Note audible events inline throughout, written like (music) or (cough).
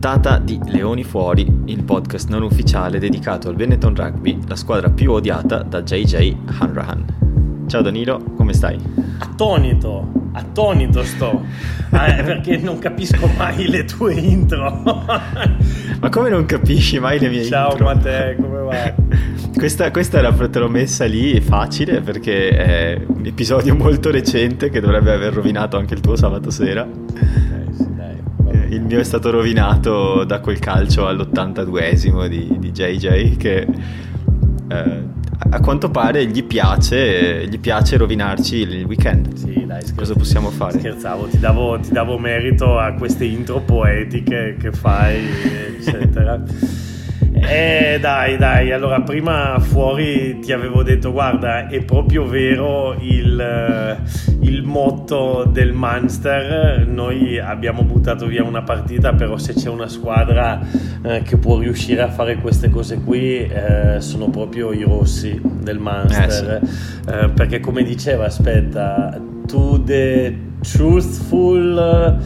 puntata di Leoni Fuori, il podcast non ufficiale dedicato al Benetton Rugby, la squadra più odiata da JJ Hanrahan. Ciao Danilo, come stai? Attonito, attonito sto, eh, perché non capisco mai le tue intro. Ma come non capisci mai le mie Ciao intro? Ciao Matteo, come va? (laughs) Questa, questa era, te l'ho messa lì facile perché è un episodio molto recente che dovrebbe aver rovinato anche il tuo sabato sera. Il mio è stato rovinato da quel calcio all'82esimo di, di JJ che eh, a quanto pare gli piace, gli piace rovinarci il weekend. Sì, dai, scherzo. Cosa possiamo fare? Scherzavo, ti davo, ti davo merito a queste intro poetiche che fai, eccetera. (laughs) Eh dai dai, allora prima fuori ti avevo detto guarda è proprio vero il, il, motto del Munster, noi abbiamo buttato via una partita però se c'è una squadra eh, che può riuscire a fare queste cose qui eh, sono proprio i rossi del Munster, Eh, sì. Eh, perché come diceva aspetta, to the truthful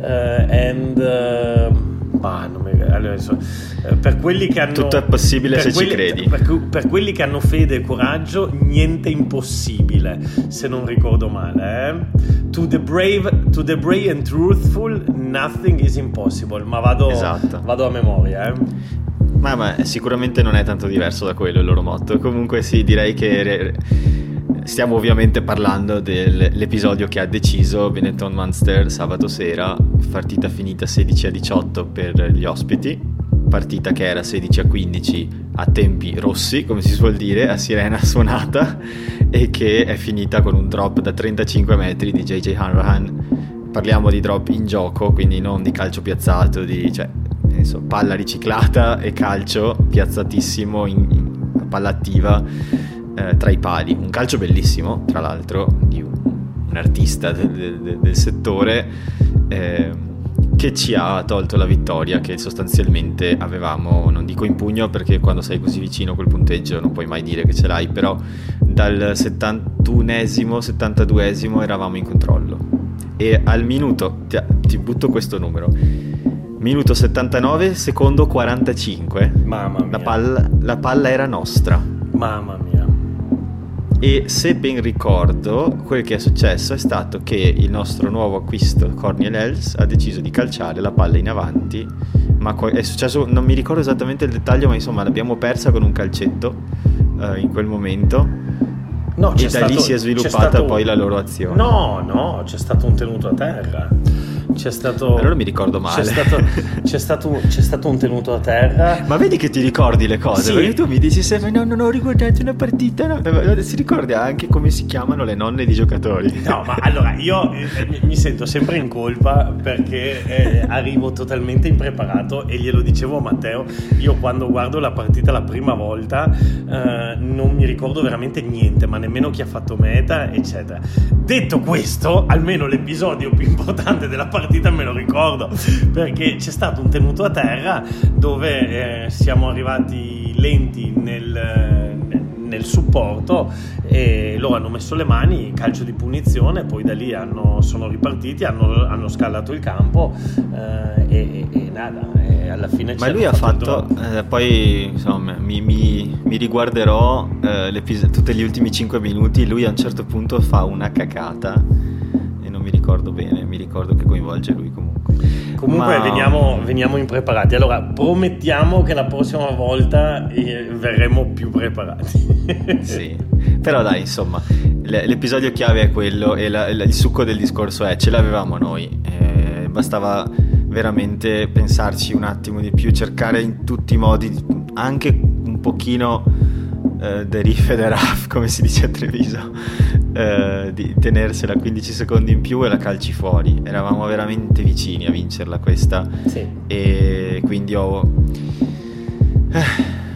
eh, and... Bah, non mi... allora, so, eh, per quelli che hanno Tutto è possibile se quelli, ci credi. Per, per, quelli che hanno fede e coraggio, niente impossibile, se non ricordo male. Eh? To, the brave, to the brave and truthful, nothing is impossible. Ma vado, Esatto. vado a memoria. Eh? Ma, ma, sicuramente non è tanto diverso da quello il loro motto. Comunque sì, direi che stiamo ovviamente parlando dell'episodio che ha deciso Benetton Munster sabato sera, partita finita 16 a 18 per gli ospiti, partita che era 16 a 15 a tempi rossi, come si suol dire, a sirena suonata e che è finita con un drop da 35 metri di JJ Hanrahan. Parliamo di drop in gioco, quindi non di calcio piazzato, di... Cioè, palla riciclata e calcio piazzatissimo in, in palla attiva eh, tra i pali. Un calcio bellissimo, tra l'altro, di un, un artista del, del, del settore eh, che ci ha tolto la vittoria che sostanzialmente avevamo, non dico in pugno perché quando sei così vicino a quel punteggio non puoi mai dire che ce l'hai, però dal 71esimo, 72esimo eravamo in controllo. E al minuto, ti, ti butto questo numero, Minuto 79, secondo 45. Mamma mia. La palla, la palla, era nostra. Mamma mia. E se ben ricordo, quel che è successo è stato che il nostro nuovo acquisto, Corniel Els, ha deciso di calciare la palla in avanti. Ma è successo, non mi ricordo esattamente il dettaglio, ma insomma l'abbiamo persa con un calcetto uh, in quel momento. No, e da stato, lì si è sviluppata poi la loro azione. No, no, c'è stato un tenuto a terra c'è stato allora mi ricordo male. (laughs) c'è stato, c'è, stato, c'è stato, un tenuto a terra. Ma vedi che ti ricordi le cose sì. perché tu mi dici sempre no non ho ricordato una partita no. si ricorda anche come si chiamano le nonne di giocatori. No ma allora io eh, mi sento sempre in colpa perché eh, arrivo totalmente impreparato e glielo dicevo a Matteo. Io quando guardo la partita la prima volta eh, non mi ricordo veramente niente ma nemmeno chi ha fatto meta eccetera. Detto questo almeno l'episodio più importante della partita partita me lo ricordo perché c'è stato un tenuto a terra dove eh, siamo arrivati lenti nel, nel, supporto e loro hanno messo le mani calcio di punizione poi da lì hanno, sono ripartiti hanno, hanno, scalato il campo eh, e, e, nada e alla fine ma lui ha fatto eh, poi insomma mi, mi, mi riguarderò eh, tutti gli ultimi 5 minuti lui a un certo punto fa una cacata ricordo bene, mi ricordo che coinvolge lui comunque. Comunque Ma... veniamo, veniamo, impreparati. Allora, promettiamo che la prossima volta eh, verremo più preparati. (laughs) sì, però dai, insomma, l'episodio chiave è quello e la, il succo del discorso è ce l'avevamo noi, eh, bastava veramente pensarci un attimo di più, cercare in tutti i modi, anche un pochino eh, derive the rough, come si dice a Treviso, eh, di tenersela 15 secondi in più e la calci fuori. Eravamo veramente vicini a vincerla questa. Sì. E quindi ho... Eh,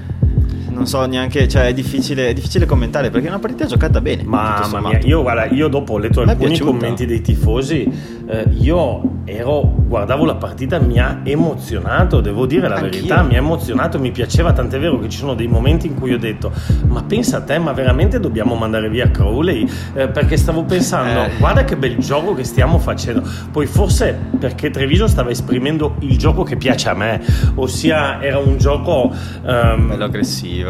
non so neanche, cioè è difficile, è difficile, commentare perché è una partita giocata bene. Mamma mia, io, guarda, io dopo ho letto alcuni commenti dei tifosi eh, io ero, guardavo la partita, mi ha emozionato, devo dire la Anch'io. verità, mi ha emozionato, mi piaceva, tant'è vero che ci sono dei momenti in cui ho detto, ma pensa a te, ma veramente dobbiamo mandare via Crowley? Eh, perché stavo pensando, Eh. guarda che bel gioco che stiamo facendo. Poi forse perché Treviso stava esprimendo il gioco che piace a me, ossia era un gioco... ehm, Bello aggressivo.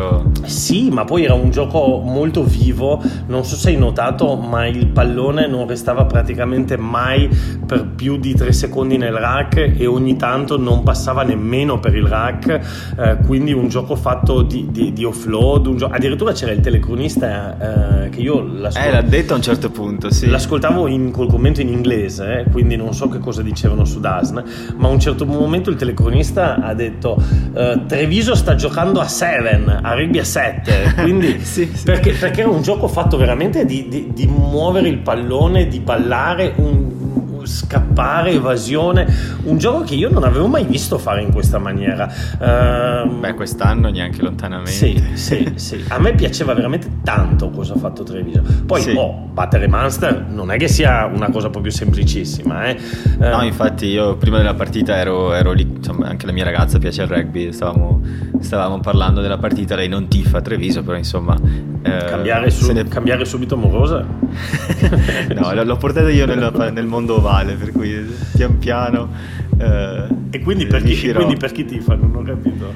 Sì, ma poi era un gioco molto vivo, non so se hai notato, ma il pallone non restava praticamente mai per più di tre secondi nel rack e ogni tanto non passava nemmeno per il rack, eh, quindi un gioco fatto di, di- di offload, gio- addirittura c'era il telecronista eh, che io l'ascol- Eh, l'ha detto a un certo punto, sì. L'ascoltavo in, col commento in inglese, eh, quindi non so che cosa dicevano su Dasn, ma a un certo momento il telecronista ha detto eh, Treviso sta giocando a 7, a rugby a 7, quindi (laughs) Sì, sì. Perché, perché era un gioco fatto veramente di, di- di muovere il pallone, di ballare, un scappare, evasione, un gioco che io non avevo mai visto fare in questa maniera. Ehm, Beh, quest'anno neanche lontanamente. sì, sì, sì. A me piaceva veramente tanto cosa ha fatto Treviso. Poi, Sì. oh, battere Munster non è che sia una cosa proprio semplicissima, eh. Eh, No, infatti io prima della partita ero, ero lì, insomma anche la mia ragazza piace il rugby, stavamo, stavamo parlando della partita, lei non tifa Treviso, però insomma... eh, cambiare, su- ne- cambiare subito Morosa? (laughs) no, l'ho portata io nel, nel mondo ovale, per cui pian piano... eh, E quindi per, chi, quindi per chi tifa? Non ho capito.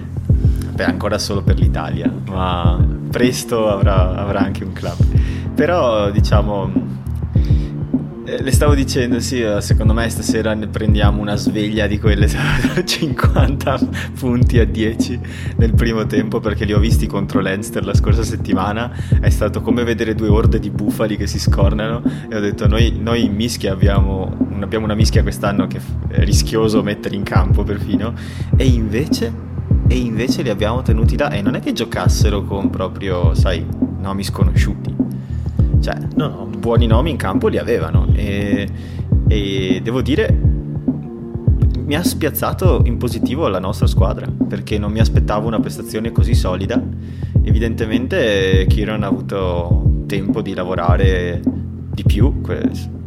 Beh, ancora solo per l'Italia, ma presto avrà, avrà anche un club. Però, diciamo, eh, le stavo dicendo, sì, eh, secondo me stasera ne prendiamo una sveglia di quelle (laughs) da 50 punti a 10 nel primo tempo, perché li ho visti contro Leinster la scorsa settimana. È stato come vedere due orde di bufali che si scornano. E ho detto, noi, noi in mischia abbiamo, abbiamo una mischia quest'anno che è rischioso mettere in campo perfino. E invece e invece li abbiamo tenuti là e non è che giocassero con proprio, sai, nomi sconosciuti. Cioè, No, no. buoni nomi in campo li avevano e, e devo dire mi ha spiazzato in positivo la nostra squadra perché non mi aspettavo una prestazione così solida. Evidentemente Kieran ha avuto tempo di lavorare di più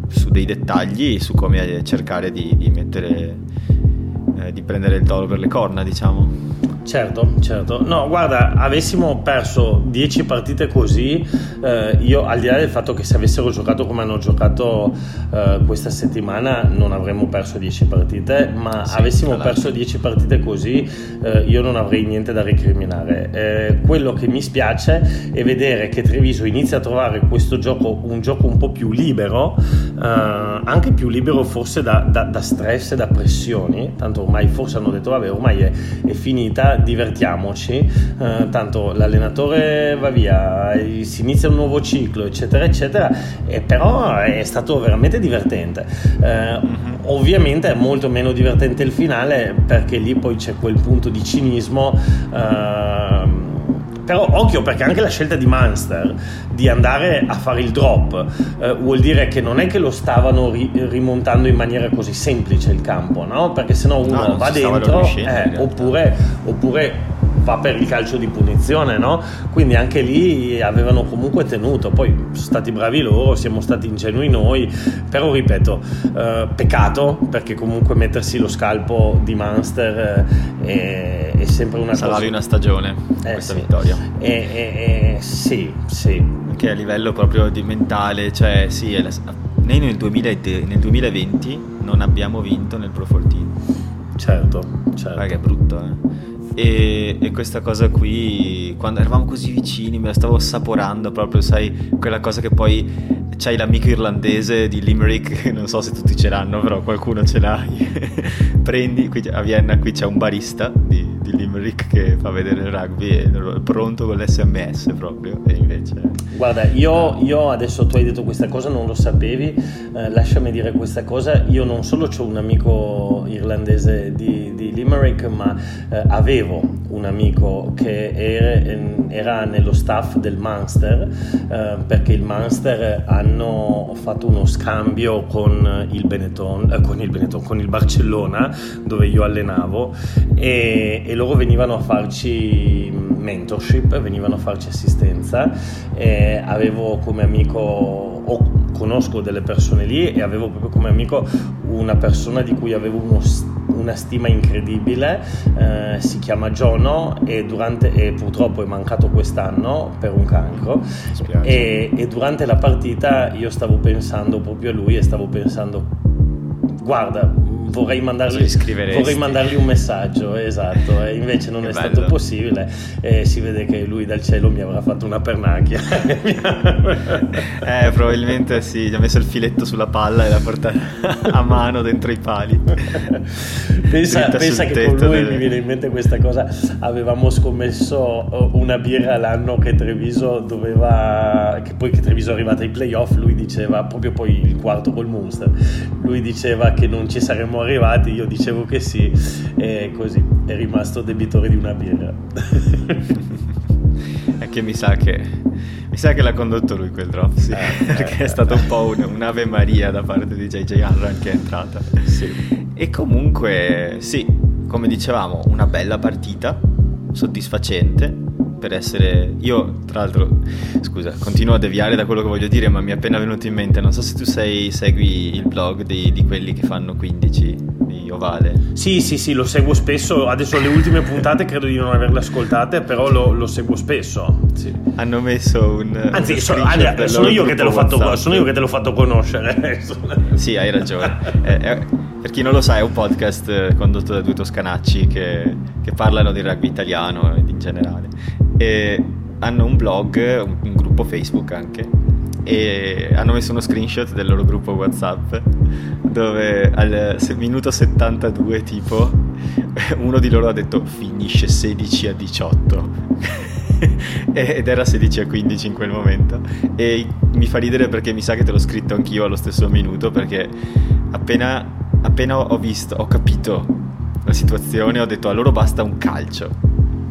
su dei dettagli, su come cercare di, di mettere, eh, di prendere il toro per le corna, diciamo. Certo, certo. No, guarda, avessimo perso 10 partite così, eh, io al di là del fatto che se avessero giocato come hanno giocato eh, questa settimana non avremmo perso 10 partite, ma Sì, avessimo perso 10 partite così eh, io non avrei niente da recriminare. Eh, quello che mi spiace è vedere che Treviso inizia a trovare questo gioco un gioco un po' più libero, eh, anche più libero forse da, da- da stress e da pressioni, tanto ormai forse hanno detto vabbè ormai è, è finita, divertiamoci, eh, tanto l'allenatore va via, eh, si inizia un nuovo ciclo eccetera eccetera, e però è stato veramente divertente. Eh, Ovviamente è molto meno divertente il finale perché lì poi c'è quel punto di cinismo. ehm, però occhio perché anche la scelta di Munster di andare a fare il drop eh, vuol dire che non è che lo stavano ri- rimontando in maniera così semplice il campo, no? Perché sennò uno No, va dentro eh, oppure, oppure va per il calcio di punizione, no? Quindi anche lì avevano comunque tenuto, poi sono stati bravi loro, siamo stati ingenui noi, però ripeto, eh, peccato perché comunque mettersi lo scalpo di Munster eh, è, è sempre una Salvavi cosa... una stagione Eh, questa sì. vittoria. Eh, sì, sì. Che a livello proprio di mentale, cioè sì, è la- noi nel, 2000 e- nel 2020 non abbiamo vinto nel Pro 14. Certo, certo. Che è brutto, eh. E, e questa cosa qui, quando eravamo così vicini, me la stavo assaporando proprio, sai, quella cosa che poi c'hai l'amico irlandese di Limerick, (laughs) non so se tutti ce l'hanno, però qualcuno ce l'ha. (laughs) Prendi, qui a Vienna qui c'è un barista di, di Limerick che fa vedere il rugby e è pronto con l'SMS proprio, e invece... Guarda, io, io adesso tu hai detto questa cosa, non lo sapevi, eh, lasciami dire questa cosa, io non solo ho un amico irlandese di, di Limerick, ma eh, avevo un amico che era, nello staff del Munster, eh, perché il Munster hanno fatto uno scambio con il Benetton, eh, con il Benetton, con il Barcellona, dove io allenavo, e, e loro venivano a farci mentorship, venivano a farci assistenza. E avevo come amico ho, conosco delle persone lì e avevo proprio come amico una persona di cui avevo uno, una stima incredibile, eh, si chiama Jono e, durante, e, purtroppo è mancato quest'anno per un cancro. E, e durante la partita io stavo pensando proprio a lui e stavo pensando guarda vorrei mandargli, vorrei mandargli, un messaggio, esatto, e invece non che è bello. stato possibile. E si vede che lui dal cielo mi avrà fatto una pernacchia. (laughs) eh, probabilmente sì, gli ha messo il filetto sulla palla e l'ha portata (laughs) a mano dentro i pali. pensa, pensa che con lui delle... mi viene in mente questa cosa. Avevamo scommesso uh, una birra l'anno che Treviso doveva, che poi che Treviso è arrivata ai playoff, lui diceva, proprio poi il quarto col Munster, lui diceva che non ci saremmo arrivati, io dicevo che sì e così è rimasto debitore di una birra. (laughs) è che mi sa che mi sa che l'ha condotto lui quel drop, sì, eh, (laughs) perché eh, è stato un po' un, un'ave maria da parte di JJ Alran che è entrata. Sì. E comunque, sì, come dicevamo, una bella partita, soddisfacente per essere io tra l'altro scusa continuo a deviare da quello che voglio dire ma mi è appena venuto in mente non so se tu sei, segui il blog di, di quelli che fanno 15 di Ovale. Sì sì sì lo seguo spesso. Adesso le ultime puntate credo di non averle ascoltate però lo, lo seguo spesso. Sì. hanno messo un anzi so, Andrea, sono, io fatto, sono, io che te l'ho fatto conoscere. (laughs) Sì hai ragione. Eh, eh, per chi non lo sa è un podcast condotto da due toscanacci che, che parlano di rugby italiano in generale e hanno un blog, un, un gruppo Facebook anche e hanno messo uno screenshot del loro gruppo WhatsApp dove al minuto 72 tipo (laughs) uno di loro ha detto finisce 16 a 18 (laughs) ed era 16 a 15 in quel momento. E mi fa ridere perché mi sa che te l'ho scritto anch'io allo stesso minuto perché appena, appena ho visto ho capito la situazione ho detto a loro basta un calcio.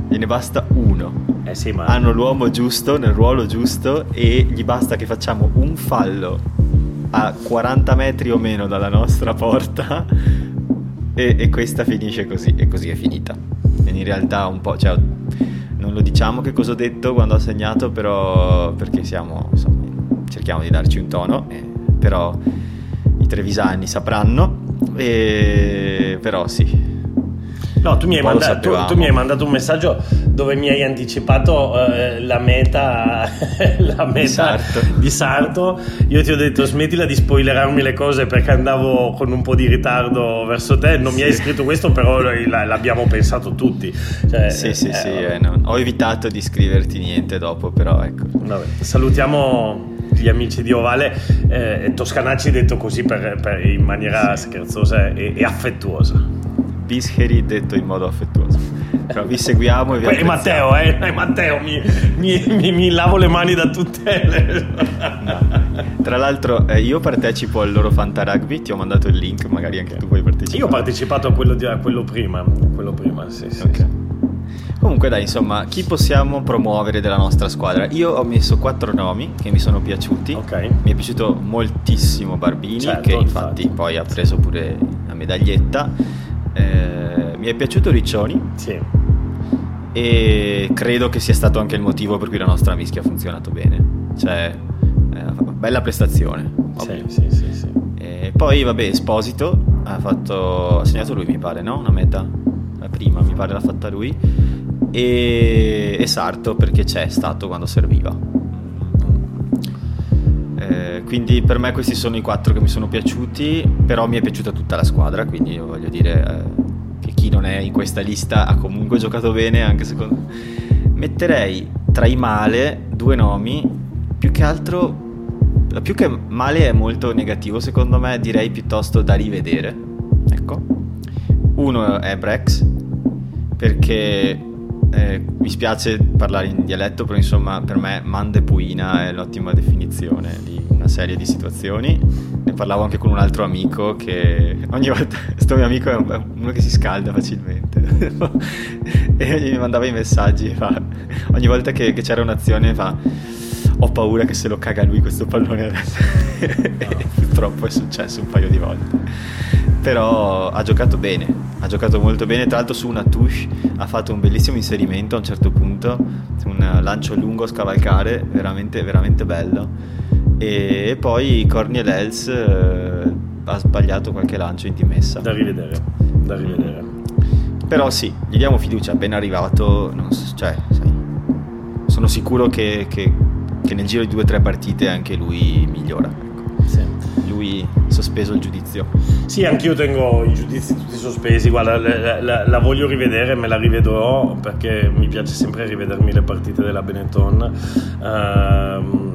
Gliene basta uno eh sì, ma... hanno l'uomo giusto nel ruolo giusto e gli basta che facciamo un fallo a 40 metri o meno dalla nostra porta e, e questa finisce così e così è finita. E in realtà un po', cioè, non lo diciamo che cosa ho detto quando ho segnato, però perché siamo, insomma, cerchiamo di darci un tono, eh, però i trevisani sapranno, e, però sì, No, tu mi, hai mandato, tu, tu mi, hai mandato, un messaggio dove mi hai anticipato uh, la meta, (laughs) la meta di, Sarto. di, Sarto. Io ti ho detto smettila di spoilerarmi le cose perché andavo con un po' di ritardo verso te. Non sì. mi hai scritto questo, però l'abbiamo pensato tutti. Cioè, sì, sì, eh, sì. Eh, no. Ho evitato di scriverti niente dopo, però ecco. Vabbè, salutiamo gli amici di Ovale, eh, Toscanacci detto così per, per, in maniera sì. scherzosa e, e affettuosa. Bischeri detto in modo affettuoso. Però vi seguiamo e vi È Matteo, eh? Matteo, mi, mi, mi, mi, lavo le mani da tutte le... no. Tra l'altro eh, io partecipo al loro Fanta Rugby, ti ho mandato il link, magari anche tu puoi partecipare. Io ho partecipato a quello, di, a quello prima, quello prima, sì, sì. Okay. Comunque dai, insomma, chi possiamo promuovere della nostra squadra? Io ho messo quattro nomi che mi sono piaciuti. Ok. Mi è piaciuto moltissimo Barbini, certo, che infatti, infatti poi ha preso pure la medaglietta. Eh, mi è piaciuto Riccioni. Sì. E credo che sia stato anche il motivo per cui la nostra mischia ha funzionato bene. Cioè, eh, bella prestazione. Sì, sì, sì, sì. E poi, vabbè, Esposito ha fatto. Ha segnato lui, mi pare, no? Una meta. La prima, mi pare, l'ha fatta lui. E, e Sarto perché c'è stato quando serviva quindi per me questi sono i quattro che mi sono piaciuti, però mi è piaciuta tutta la squadra, quindi io voglio dire eh, che chi non è in questa lista ha comunque giocato bene, anche secondo me. Metterei tra i male due nomi, più che altro, più che male è molto negativo secondo me, direi piuttosto da rivedere. Ecco. Uno è Brex, perché eh, mi spiace parlare in dialetto, però insomma per me Mande Puina è l'ottima definizione di serie di situazioni. Ne parlavo anche con un altro amico che ogni volta, (laughs) questo mio amico è uno che si scalda facilmente (laughs) e mi mandava i messaggi, fa, ogni volta che, che c'era un'azione fa ho paura che se lo caga lui questo pallone adesso. (laughs) purtroppo è successo un paio di volte però ha giocato bene, ha giocato molto bene, tra l'altro su una touche ha fatto un bellissimo inserimento a un certo punto, un lancio lungo a scavalcare, veramente, veramente bello. E poi Corniel Els eh, ha sbagliato qualche lancio in dimessa. Da rivedere, da rivedere. Però sì, gli diamo fiducia, appena arrivato, so, cioè, sai, sono sicuro che, che, che, nel giro di due o tre partite anche lui migliora. Ecco. Sì. Lui sospeso il giudizio. Sì, anch'io tengo i giudizi tutti sospesi, guarda, la, la, la voglio rivedere, me la rivedrò perché mi piace sempre rivedermi le partite della Benetton. Uh,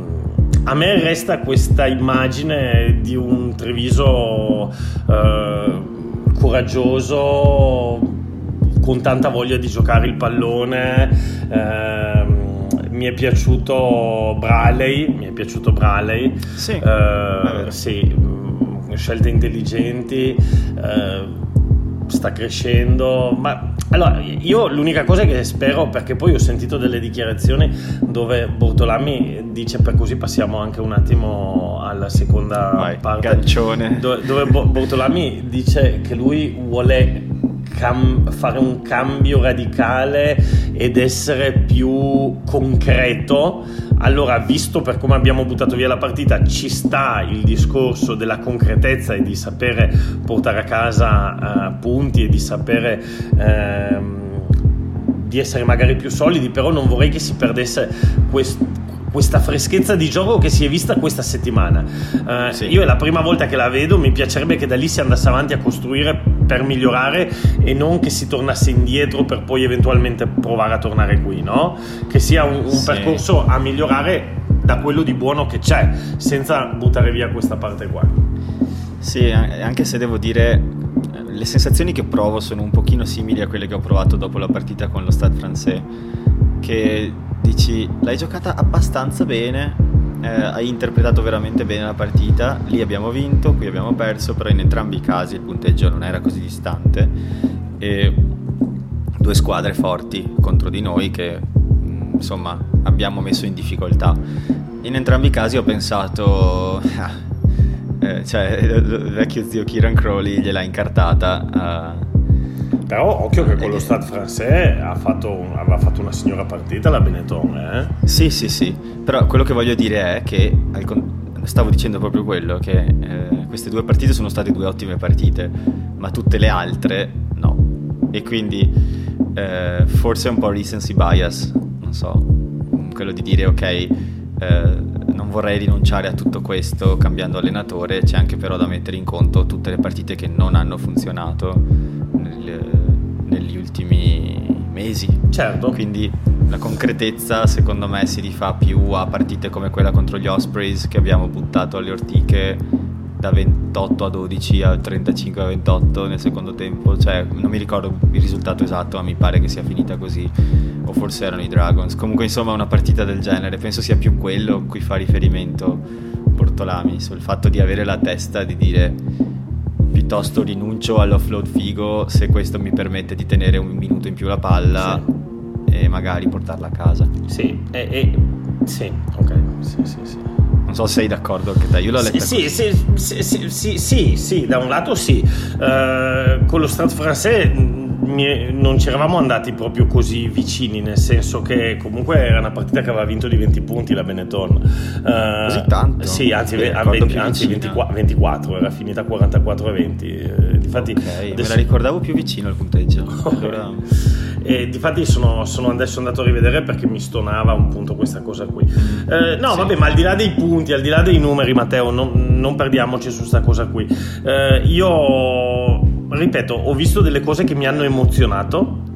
a me resta questa immagine di un Treviso eh, coraggioso, con tanta voglia di giocare il pallone. Eh, mi è piaciuto Braley, mi è piaciuto Braley. Sì, eh, sì mm, scelte intelligenti eh, sta crescendo. Ma allora, io l'unica cosa che spero, perché poi ho sentito delle dichiarazioni dove Bortolami dice per così passiamo anche un attimo alla seconda Vai, parte. Gancione. Dove, dove Bortolami dice che lui vuole cam- fare un cambio radicale ed essere più concreto, allora visto per come abbiamo buttato via la partita ci sta il discorso della concretezza e di sapere portare a casa uh, punti e di sapere... Uh, di essere magari più solidi, però non vorrei che si perdesse questo questa freschezza di gioco che si è vista questa settimana. Uh, sì. Io è la prima volta che la vedo, mi piacerebbe che da lì si andasse avanti a costruire per migliorare e non che si tornasse indietro per poi eventualmente provare a tornare qui, no? Che sia un, un sì. percorso a migliorare da quello di buono che c'è, senza buttare via questa parte qua. Sì, anche se devo dire le sensazioni che provo sono un pochino simili a quelle che ho provato dopo la partita con lo Stade Francais, che dici l'hai giocata abbastanza bene, eh, hai interpretato veramente bene la partita, lì abbiamo vinto, qui abbiamo perso, però in entrambi i casi il punteggio non era così distante e due squadre forti contro di noi che mm, insomma abbiamo messo in difficoltà. In entrambi i casi ho pensato, (laughs) eh, cioè (laughs) il vecchio zio Kieran Crowley gliel'ha incartata. Uh, però occhio che con lo Stade Français ha fatto, aveva fatto una signora partita la Benetton, eh? Sì, sì, sì. Però quello che voglio dire è che stavo dicendo proprio quello che eh, queste due partite sono state due ottime partite, ma tutte le altre no. E quindi eh, forse è un po' recency bias, non so, quello di dire ok, eh, non vorrei rinunciare a tutto questo cambiando allenatore, c'è anche però da mettere in conto tutte le partite che non hanno funzionato nel, negli ultimi mesi. Certo. Quindi la concretezza secondo me si rifà più a partite come quella contro gli Ospreys che abbiamo buttato alle ortiche da 28 a 12 a 35 a 28 nel secondo tempo, cioè non mi ricordo il risultato esatto, ma mi pare che sia finita così, o forse erano i Dragons. Comunque insomma una partita del genere, penso sia più quello a cui fa riferimento Portolami, sul fatto di avere la testa di dire piuttosto rinuncio all'offload figo se questo mi permette di tenere un minuto in più la palla sì. e magari portarla a casa. Sì, e, e sì, ok, sì, sì, sì. Non so se sei d'accordo anche te, io l'ho letta sì, sì, sì, sì, sì, sì, sì, da un lato sì. Uh, con lo Stade Français non ci eravamo andati proprio così vicini, nel senso che comunque era una partita che aveva vinto di 20 punti la Benetton. Uh, così tanto? Sì, anzi, ve- 20, anzi 24, 24, era finita 44 a 20. Uh, difatti, okay, adesso... me la ricordavo più vicino al punteggio. (laughs) allora... E difatti sono, sono, adesso andato a rivedere perché mi stonava un punto questa cosa qui. Eh, no, sì. vabbè, ma al di là dei punti, al di là dei numeri, Matteo, non, non perdiamoci su questa cosa qui. Eh, io ripeto, ho visto delle cose che mi hanno emozionato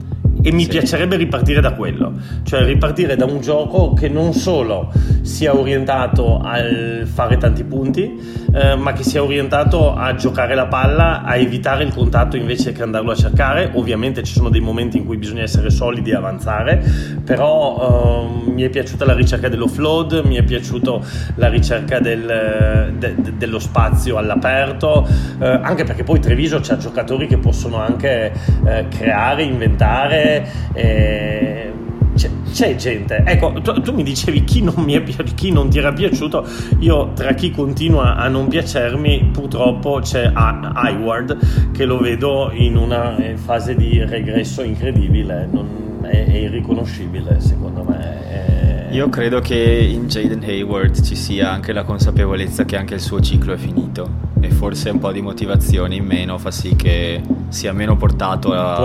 e mi sì. piacerebbe ripartire da quello, cioè ripartire da un gioco che non solo sia orientato al fare tanti punti, eh, ma che sia orientato a giocare la palla, a evitare il contatto invece che andarlo a cercare. Ovviamente ci sono dei momenti in cui bisogna essere solidi e avanzare, però eh, mi è piaciuta la ricerca dell'offload, mi è piaciuta la ricerca del, de, de, dello spazio all'aperto, eh, anche perché poi Treviso c'ha giocatori che possono anche eh, creare, inventare eh, c'è, c'è, gente. Ecco, tu, tu, mi dicevi chi non, mi è, chi non ti era piaciuto. Io, tra chi continua a non piacermi, purtroppo c'è Hayward che lo vedo in una fase di regresso incredibile. Non, è, è irriconoscibile, secondo me. È, Io credo che in Jaden Hayward ci sia anche la consapevolezza che anche il suo ciclo è finito e forse un po' di motivazione in meno fa sì che sia meno portato a,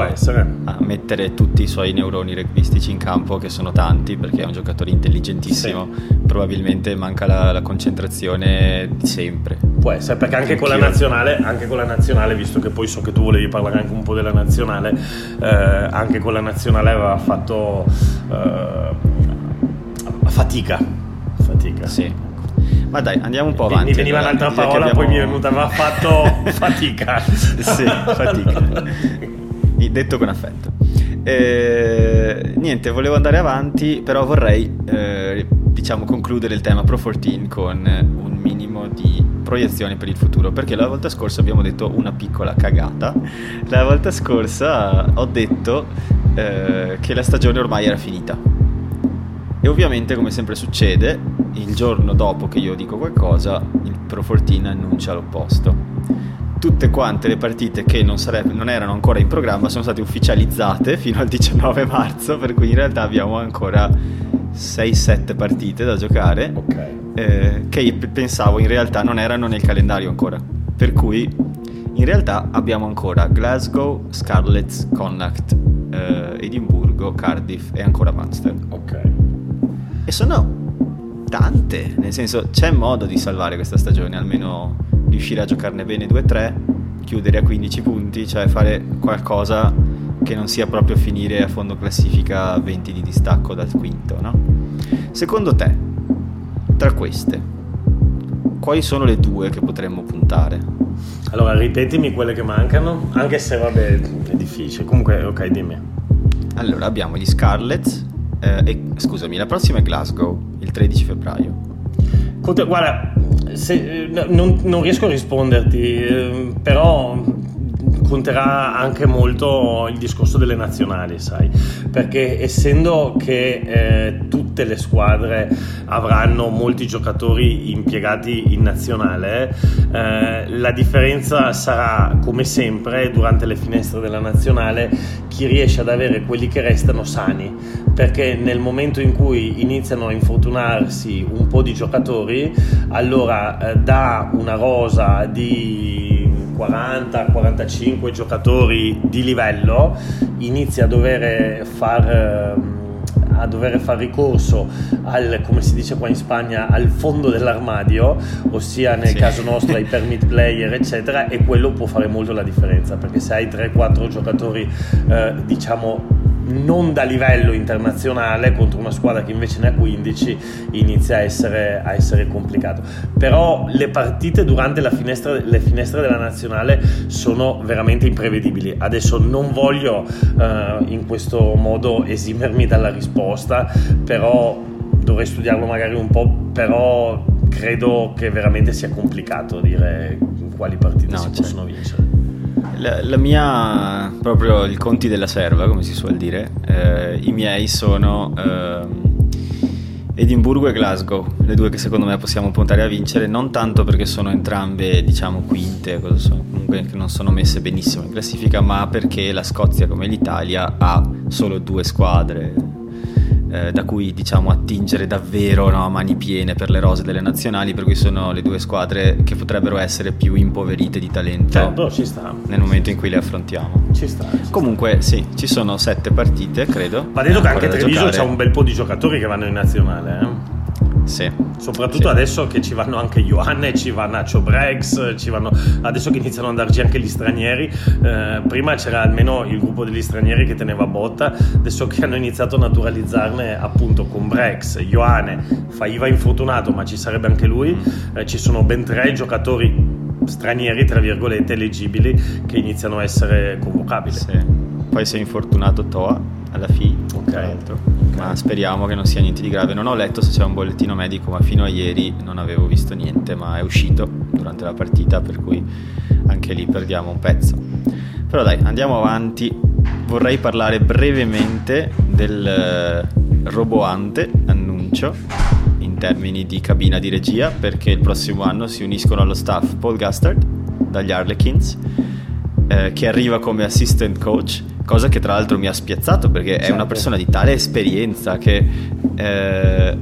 a mettere tutti i suoi neuroni rugbistici in campo, che sono tanti perché è un giocatore intelligentissimo, sì. probabilmente manca la, la, concentrazione di sempre. Può essere, perché anche con, anche con, la nazionale, visto che poi so che tu volevi parlare anche un po' della nazionale, eh, anche con la nazionale aveva fatto eh, fatica. Fatica. Sì ma dai, andiamo un po' avanti. Mi veniva un'altra parola, abbiamo... poi mi è venuta, ma ha (laughs) fatto fatica. sì, fatica. Detto con affetto. Eh, niente, volevo andare avanti, però vorrei, eh, diciamo, concludere il tema Pro 14 con un minimo di proiezione per il futuro, perché la volta scorsa abbiamo detto una piccola cagata. La volta scorsa ho detto eh, che la stagione ormai era finita e ovviamente, come sempre succede, il giorno dopo che io dico qualcosa, il Pro 14 annuncia l'opposto. Tutte quante le partite che non, sarebbe, non erano ancora in programma sono state ufficializzate fino al 19 marzo, per cui in realtà abbiamo ancora 6-7 partite da giocare, okay. eh, che pensavo in realtà non erano nel calendario ancora. Per cui in realtà abbiamo ancora Glasgow, Scarlett, Connacht, eh, Edimburgo, Cardiff e ancora Munster. Ok. E sono tante, nel senso c'è modo di salvare questa stagione, almeno riuscire a giocarne bene 2-3, chiudere a 15 punti, cioè fare qualcosa che non sia proprio finire a fondo classifica 20 di distacco dal quinto, no? Secondo te, tra queste, quali sono le due che potremmo puntare? Allora, ripetimi quelle che mancano, anche se vabbè è difficile. Comunque, ok, dimmi. Allora, abbiamo gli Scarlett, eh, e, scusami, la prossima è Glasgow, il 13 febbraio. Guarda, se, non, non, riesco a risponderti, eh, però conterà anche molto il discorso delle nazionali, sai, perché essendo che eh, tutte le squadre avranno molti giocatori impiegati in nazionale, eh, la differenza sarà come sempre durante le finestre della nazionale chi riesce ad avere quelli che restano sani, perché nel momento in cui iniziano a infortunarsi un po' di giocatori, allora eh, da una rosa di 40-45 giocatori di livello, inizia a dover far ehm, a dover fare ricorso al, come si dice qua in Spagna, al fondo dell'armadio, ossia nel sì. caso nostro ai permit player, eccetera, e quello può fare molto la differenza, perché se hai 3-4 giocatori, eh, diciamo, non da livello internazionale contro una squadra che invece ne ha 15 inizia a essere, a essere complicato però le partite durante finestra, le finestre della nazionale sono veramente imprevedibili adesso non voglio uh, in questo modo esimermi dalla risposta però dovrei studiarlo magari un po' però credo che veramente sia complicato dire quali partite no, si certo. possono vincere la, la, mia, proprio il conti della serva, come si suol dire, eh, i miei sono eh, Edimburgo e Glasgow, le due che secondo me possiamo puntare a vincere, non tanto perché sono entrambe, diciamo, quinte, so, comunque non sono messe benissimo in classifica, ma perché la Scozia, come l'Italia, ha solo due squadre eh, da cui diciamo attingere davvero no, a mani piene per le rose delle nazionali, per cui sono le due squadre che potrebbero essere più impoverite di talento certo, ci sta. nel momento in cui le affrontiamo. Ci sta. Ci Comunque sta. sì, ci sono sette partite, credo. Ma detto che anche Treviso c'è un bel po' di giocatori che vanno in nazionale. Eh? Sì. Soprattutto sì. adesso che ci vanno anche Ioanne, ci va Nacho Brex, ci vanno... adesso che iniziano ad andarci anche gli stranieri. Eh, prima c'era almeno il gruppo degli stranieri che teneva botta, adesso che hanno iniziato a naturalizzarne appunto con Brex, Ioanne, Faiva infortunato, ma ci sarebbe anche lui. Mm. Eh, ci sono ben tre giocatori stranieri, tra virgolette, eleggibili che iniziano a essere convocabili. Sì. Poi è infortunato Toa alla fine, okay. okay. ma speriamo che non sia niente di grave. Non ho letto se c'è un bollettino medico, ma fino a ieri non avevo visto niente, ma è uscito durante la partita, per cui anche lì perdiamo un pezzo. Però dai, andiamo avanti. Vorrei parlare brevemente del eh, roboante annuncio in termini di cabina di regia, perché il prossimo anno si uniscono allo staff Paul Gustard dagli Harlequins, eh, che arriva come assistant coach cosa che tra l'altro mi ha spiazzato perché certo. è una certo. persona di tale esperienza che eh,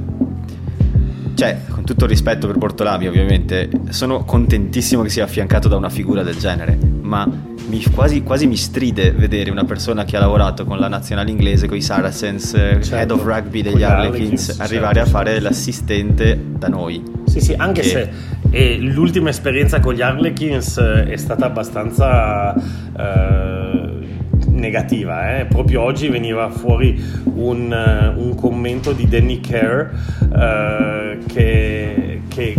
cioè, con tutto il rispetto per Bortolami, ovviamente, sono contentissimo che sia affiancato da una figura del genere, ma mi, quasi, quasi, mi stride vedere una persona che ha lavorato con la nazionale inglese, con i Saracens, certo. head of rugby degli Harlequins, certo, arrivare certo, a fare l'assistente da noi. Sì, sì, anche che... se e l'ultima esperienza con gli Harlequins eh, è stata abbastanza eh, negativa. Eh? Proprio oggi veniva fuori un, uh, un commento di Danny Kerr uh, che, che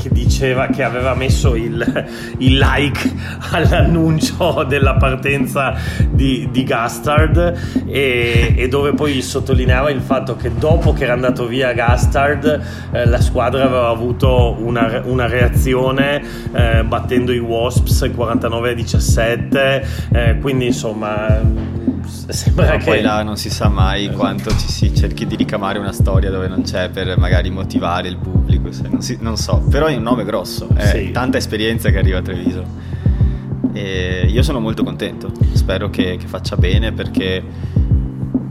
che diceva che aveva messo il, il like (laughs) all'annuncio della partenza di, di Gastard e, e, dove poi sottolineava il fatto che dopo che era andato via Gastard eh, la squadra aveva avuto una, una reazione eh, battendo i Wasps 49 a 17 eh, quindi insomma sembra che poi là non si sa mai esatto. quanto ci si cerchi di ricamare una storia dove non c'è per magari motivare il pubblico non, si, non so. Però è un nome grosso è sì. tanta esperienza che arriva a Treviso. E io sono molto contento. Spero che, che faccia bene perché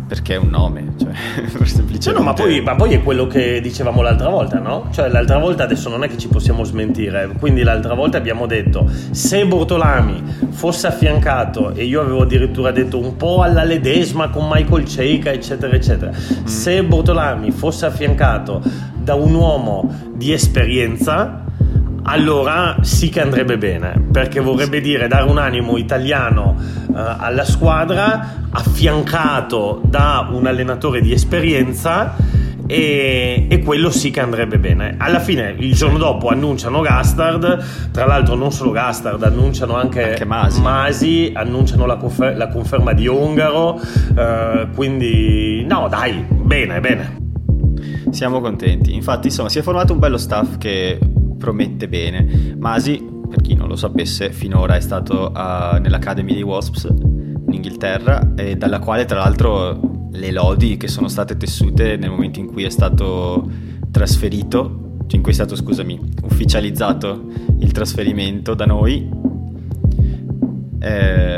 perché è un nome, cioè, (laughs) semplicemente... No, no, ma poi, ma poi, è quello che dicevamo l'altra volta, no? Cioè, l'altra volta adesso non è che ci possiamo smentire, quindi l'altra volta abbiamo detto se Bortolami fosse affiancato, e io avevo addirittura detto un po' alla Ledesma con Michael Ceika, eccetera, eccetera, mm. se Bortolami fosse affiancato da un uomo di esperienza, allora sì che andrebbe bene, perché vorrebbe dire dare un animo italiano uh, alla squadra affiancato da un allenatore di esperienza e, e, quello sì che andrebbe bene. Alla fine, il giorno dopo annunciano Gastard, tra l'altro non solo Gastard, annunciano anche, anche Masi. Masi. annunciano la, confer- la, conferma di Ongaro, uh, quindi no dai, bene, bene. Siamo contenti, infatti insomma si è formato un bello staff che promette bene. Masi, per chi non lo sapesse, finora è stato uh, nell'Academy di Wasps in Inghilterra, dalla quale tra l'altro le lodi che sono state tessute nel momento in cui è stato trasferito, cioè in cui è stato, scusami, ufficializzato il trasferimento da noi. Eh,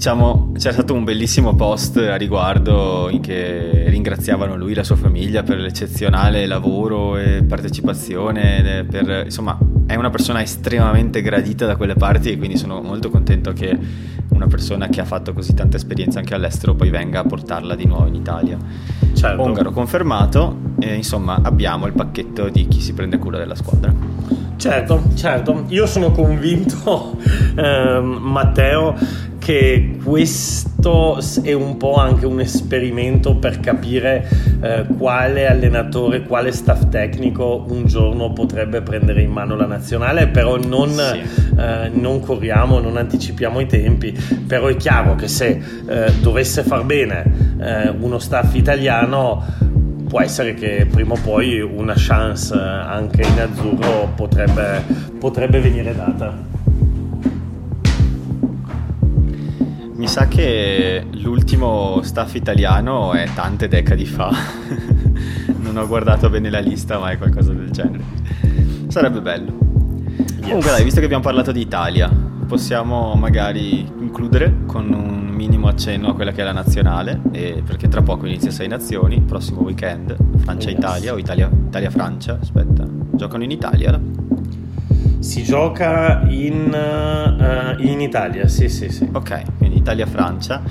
diciamo, c'era stato un bellissimo post a riguardo in che ringraziavano lui e la sua famiglia per l'eccezionale lavoro e partecipazione. Per, insomma, è una persona estremamente gradita da quelle parti e quindi sono molto contento che una persona che ha fatto così tanta esperienza anche all'estero poi venga a portarla di nuovo in Italia. Certo. Ongaro confermato e insomma abbiamo il pacchetto di chi si prende cura della squadra. Certo, certo, io sono convinto, (laughs) eh, Matteo, che questo è un po' anche un esperimento per capire eh, quale allenatore, quale staff tecnico un giorno potrebbe prendere in mano la nazionale, però non, sì. eh, non corriamo, non anticipiamo i tempi, però è chiaro che se eh, dovesse far bene eh, uno staff italiano può essere che prima o poi una chance eh, anche in azzurro potrebbe, potrebbe venire data. Mi sa che l'ultimo staff italiano è tante decadi fa. (laughs) non ho guardato bene la lista, ma è qualcosa del genere. Sarebbe bello. Yes. Comunque, dai, visto che abbiamo parlato di Italia, possiamo magari concludere con un minimo accenno a quella che è la nazionale, perché tra poco inizia Sei Nazioni, prossimo weekend, Francia-Italia yes. o Italia, Italia-Francia, aspetta, giocano in Italia? Si gioca in, uh, in Italia, sì, sì, sì. Ok, quindi Italia-Francia.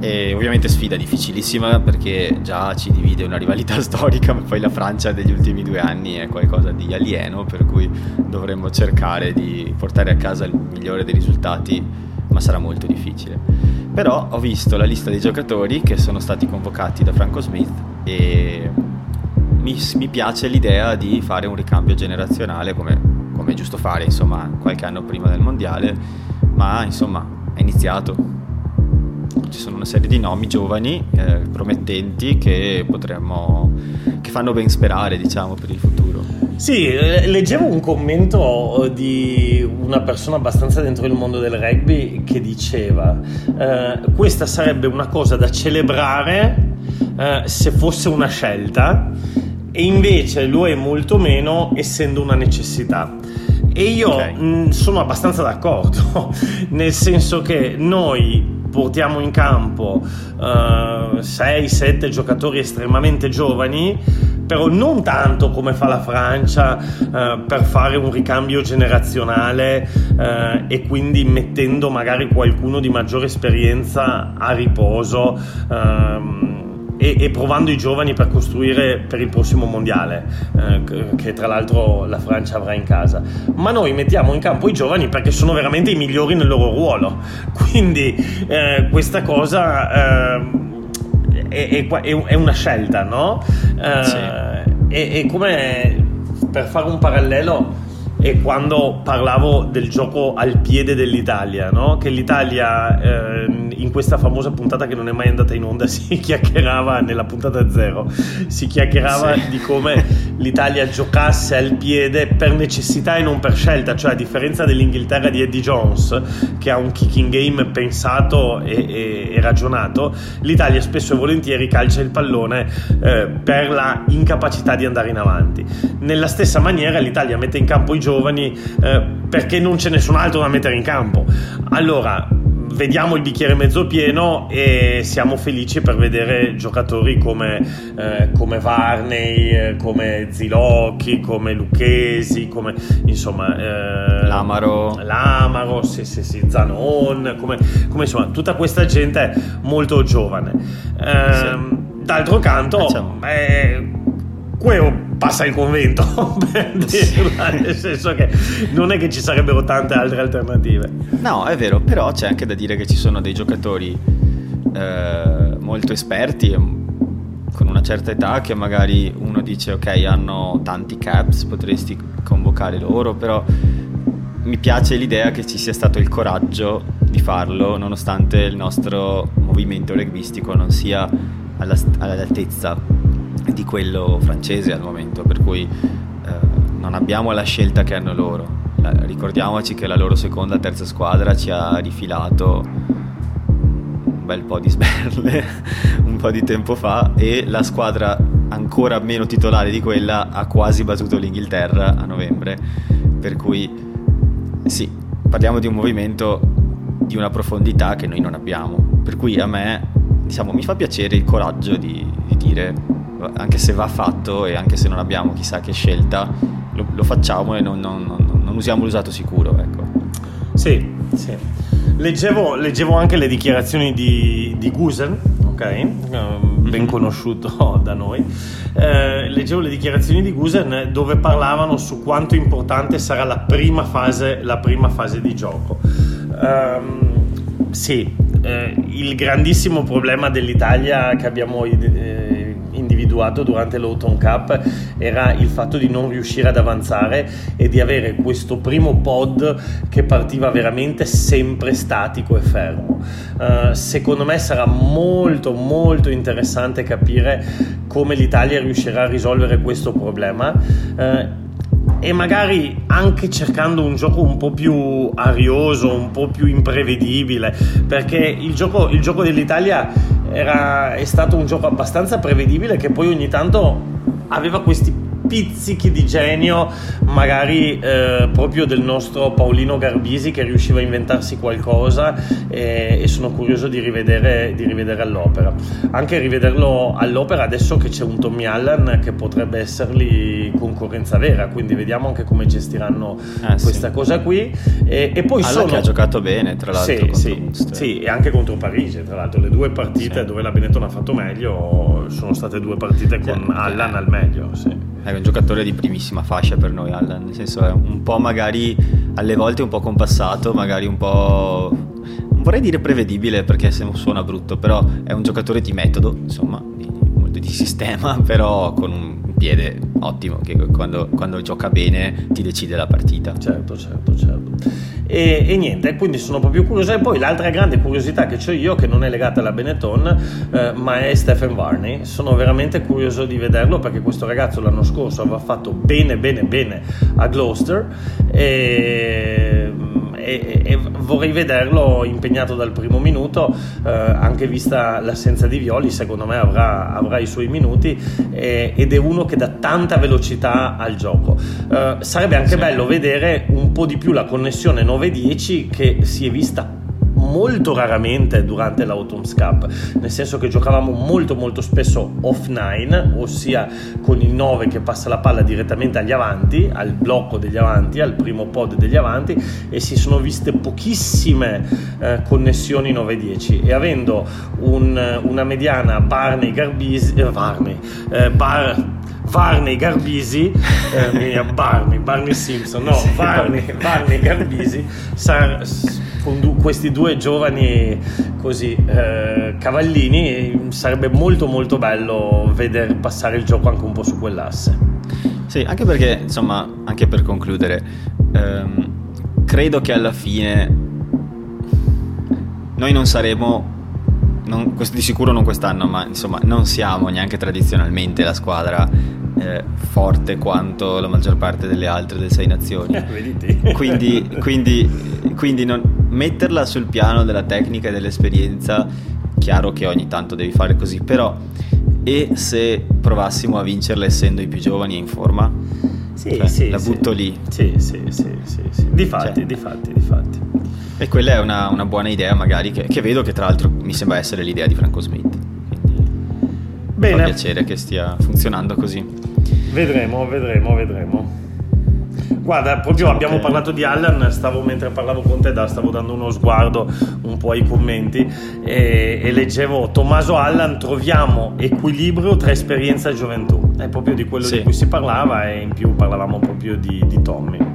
E ovviamente sfida difficilissima perché già ci divide una rivalità (laughs) storica, ma poi la Francia degli ultimi due anni è qualcosa di alieno, per cui dovremmo cercare di portare a casa il migliore dei risultati, ma sarà molto difficile. Però ho visto la lista dei giocatori che sono stati convocati da Franco Smith e mi, mi piace l'idea di fare un ricambio generazionale come come è giusto fare, insomma, qualche anno prima del mondiale, ma insomma è iniziato. Ci sono una serie di nomi giovani, eh, promettenti, che potremmo, che fanno ben sperare, diciamo, per il futuro. Sì, eh, leggevo un commento di una persona abbastanza dentro il mondo del rugby che diceva eh, questa sarebbe una cosa da celebrare eh, se fosse una scelta e invece lo è molto meno essendo una necessità. E io okay. mh, sono abbastanza d'accordo, (laughs) nel senso che noi portiamo in campo uh, 6-7 giocatori estremamente giovani, però non tanto come fa la Francia uh, per fare un ricambio generazionale uh, e quindi mettendo magari qualcuno di maggiore esperienza a riposo. Uh, e, e, provando i giovani per costruire per il prossimo mondiale, eh, che tra l'altro la Francia avrà in casa. Ma noi mettiamo in campo i giovani perché sono veramente i migliori nel loro ruolo. (laughs) Quindi eh, questa cosa eh, è, è, è, una scelta, no? Eh, sì. E, come per fare un parallelo e quando parlavo del gioco al piede dell'Italia, no? che l'Italia eh, in questa famosa puntata che non è mai andata in onda (laughs) si chiacchierava nella puntata zero, si chiacchierava sì. di come l'Italia giocasse al piede per necessità e non per scelta, cioè a differenza dell'Inghilterra di Eddie Jones che ha un kicking game pensato e, e, e ragionato, l'Italia spesso e volentieri calcia il pallone eh, per la incapacità di andare in avanti. Nella stessa maniera l'Italia mette in campo i giovani eh, perché non c'è nessun altro da mettere in campo. Allora, vediamo il bicchiere mezzo pieno e siamo felici per vedere giocatori come, eh, come Varney, eh, come Zilocchi, come Lucchesi, come insomma eh, Lamaro, Lamaro sì, sì, sì, Zanon, come, come, insomma tutta questa gente molto giovane. Ehm, d'altro canto, eh, quello passa il convento (laughs) per dirla, nel senso che non è che ci sarebbero tante altre alternative. No, è vero, però c'è anche da dire che ci sono dei giocatori eh, molto esperti con una certa età che magari uno dice ok hanno tanti caps, potresti convocare loro, però mi piace l'idea che ci sia stato il coraggio di farlo nonostante il nostro movimento rugbyistico non sia alla, all'altezza di quello francese al momento, per cui eh, non abbiamo la scelta che hanno loro. Ricordiamoci che la loro seconda, terza squadra ci ha rifilato un bel po' di sberle (laughs) un po' di tempo fa e la squadra ancora meno titolare di quella ha quasi battuto l'Inghilterra a novembre, per cui sì, parliamo di un movimento di una profondità che noi non abbiamo, per cui a me diciamo, mi fa piacere il coraggio di, di dire anche se va fatto e anche se non abbiamo chissà che scelta, lo, lo facciamo e non, non, non, non, usiamo l'usato sicuro. Ecco. Sì, sì. Leggevo, leggevo anche le dichiarazioni di, di Gusen, ok? Ben mm-hmm. conosciuto (laughs) da noi. Eh, leggevo le dichiarazioni di Gusen dove parlavano su quanto importante sarà la prima fase, la prima fase di gioco. Um, sì, eh, il grandissimo problema dell'Italia che abbiamo eh, individuato durante l'Autumn Cup era il fatto di non riuscire ad avanzare e di avere questo primo pod che partiva veramente sempre statico e fermo. Uh, secondo me sarà molto molto interessante capire come l'Italia riuscirà a risolvere questo problema. Uh, e magari anche cercando un gioco un po' più arioso, un po' più imprevedibile, perché il gioco, il gioco dell'Italia era, è stato un gioco abbastanza prevedibile che poi ogni tanto aveva questi pizzichi di genio, magari eh, proprio del nostro Paolino Garbisi che riusciva a inventarsi qualcosa e, e sono curioso di rivedere, di rivedere, all'opera. Anche rivederlo all'opera adesso che c'è un Tommy Allen che potrebbe essergli concorrenza vera, quindi vediamo anche come gestiranno ah, questa sì. cosa qui. E, e poi Allen sono... che ha giocato bene tra l'altro. Sì, sì, sì, e anche contro Parigi tra l'altro, le due partite sì. dove la Benetton ha fatto meglio sono state due partite con Allen al meglio. Sì è un giocatore di primissima fascia per noi Allen, nel senso è un po' magari alle volte un po' compassato, magari un po' non vorrei dire prevedibile perché suona brutto, però è un giocatore di metodo, insomma, molto di sistema, (laughs) però con un piede ottimo che quando, quando gioca bene ti decide la partita. Certo, certo, certo. E, e, niente, quindi sono proprio curioso. E poi l'altra grande curiosità che ho io, che non è legata alla Benetton, eh, ma è Stephen Varney. Sono veramente curioso di vederlo perché questo ragazzo l'anno scorso aveva fatto bene, bene, bene a Gloucester. E e, e, vorrei vederlo impegnato dal primo minuto, eh, anche vista l'assenza di Violi, secondo me avrà, avrà i suoi minuti eh, ed è uno che dà tanta velocità al gioco. Eh, sarebbe anche sì. bello vedere un po' di più la connessione 9-10 che si è vista molto raramente durante l'Autumn's Cup, nel senso che giocavamo molto molto spesso off nine, ossia con il 9 che passa la palla direttamente agli avanti, al blocco degli avanti, al primo pod degli avanti e si sono viste pochissime eh, connessioni 9-10 e avendo un, una mediana Barney Garbisi, eh, Barney, eh, Bar, Varney Garbisi, eh, Barney, Barney Simpson, no, sì, Varney, Varney Garbisi, sar, con du, questi due giovani così eh, cavallini sarebbe molto molto bello vedere passare il gioco anche un po' su quell'asse. Sì, anche perché, insomma, anche per concludere, ehm, credo che alla fine noi non saremo non, di sicuro non quest'anno, ma insomma non siamo neanche tradizionalmente la squadra eh, forte quanto la maggior parte delle altre delle sei nazioni. (laughs) Eh, quindi, quindi, quindi non, metterla sul piano della tecnica e dell'esperienza, chiaro che ogni tanto devi fare così, però e se provassimo a vincerla essendo i più giovani e in forma? Sì, cioè, sì, la butto sì. lì. Sì, sì, sì, sì, sì. Difatti, cioè, difatti, difatti. E quella è una, una buona idea magari, che, che, vedo che tra l'altro mi sembra essere l'idea di Franco Smith. Quindi Bene. Fa piacere che stia funzionando così. Vedremo, vedremo, vedremo. Guarda, proprio abbiamo che... parlato di Allen, stavo, mentre parlavo con te, stavo dando uno sguardo un po' ai commenti e, e leggevo Tommaso Allen, troviamo equilibrio tra esperienza e gioventù. È proprio di quello sì. di cui si parlava e in più parlavamo proprio di, di Tommy.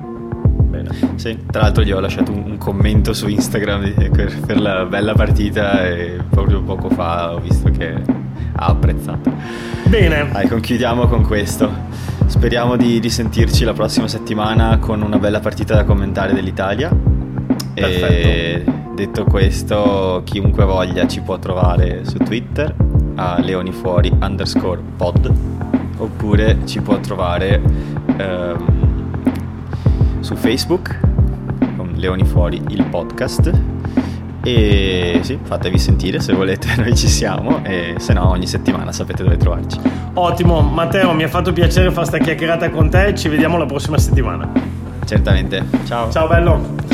Bene. Sì, tra l'altro gli ho lasciato un, un commento su Instagram per, per la bella partita e proprio poco fa ho visto che ha apprezzato. Bene. Dai, conchiudiamo con questo. Speriamo di risentirci la prossima settimana con una bella partita da commentare dell'Italia. Perfetto. E detto questo, chiunque voglia ci può trovare su Twitter a leonifuori underscore pod oppure ci può trovare ehm, su Facebook con Leoni Fuori il podcast e sì, fatevi sentire se volete, (laughs) noi ci siamo e se no ogni settimana sapete dove trovarci. Ottimo, Matteo, mi ha fatto piacere fare questa chiacchierata con te, ci vediamo la prossima settimana. Certamente, ciao. Ciao bello.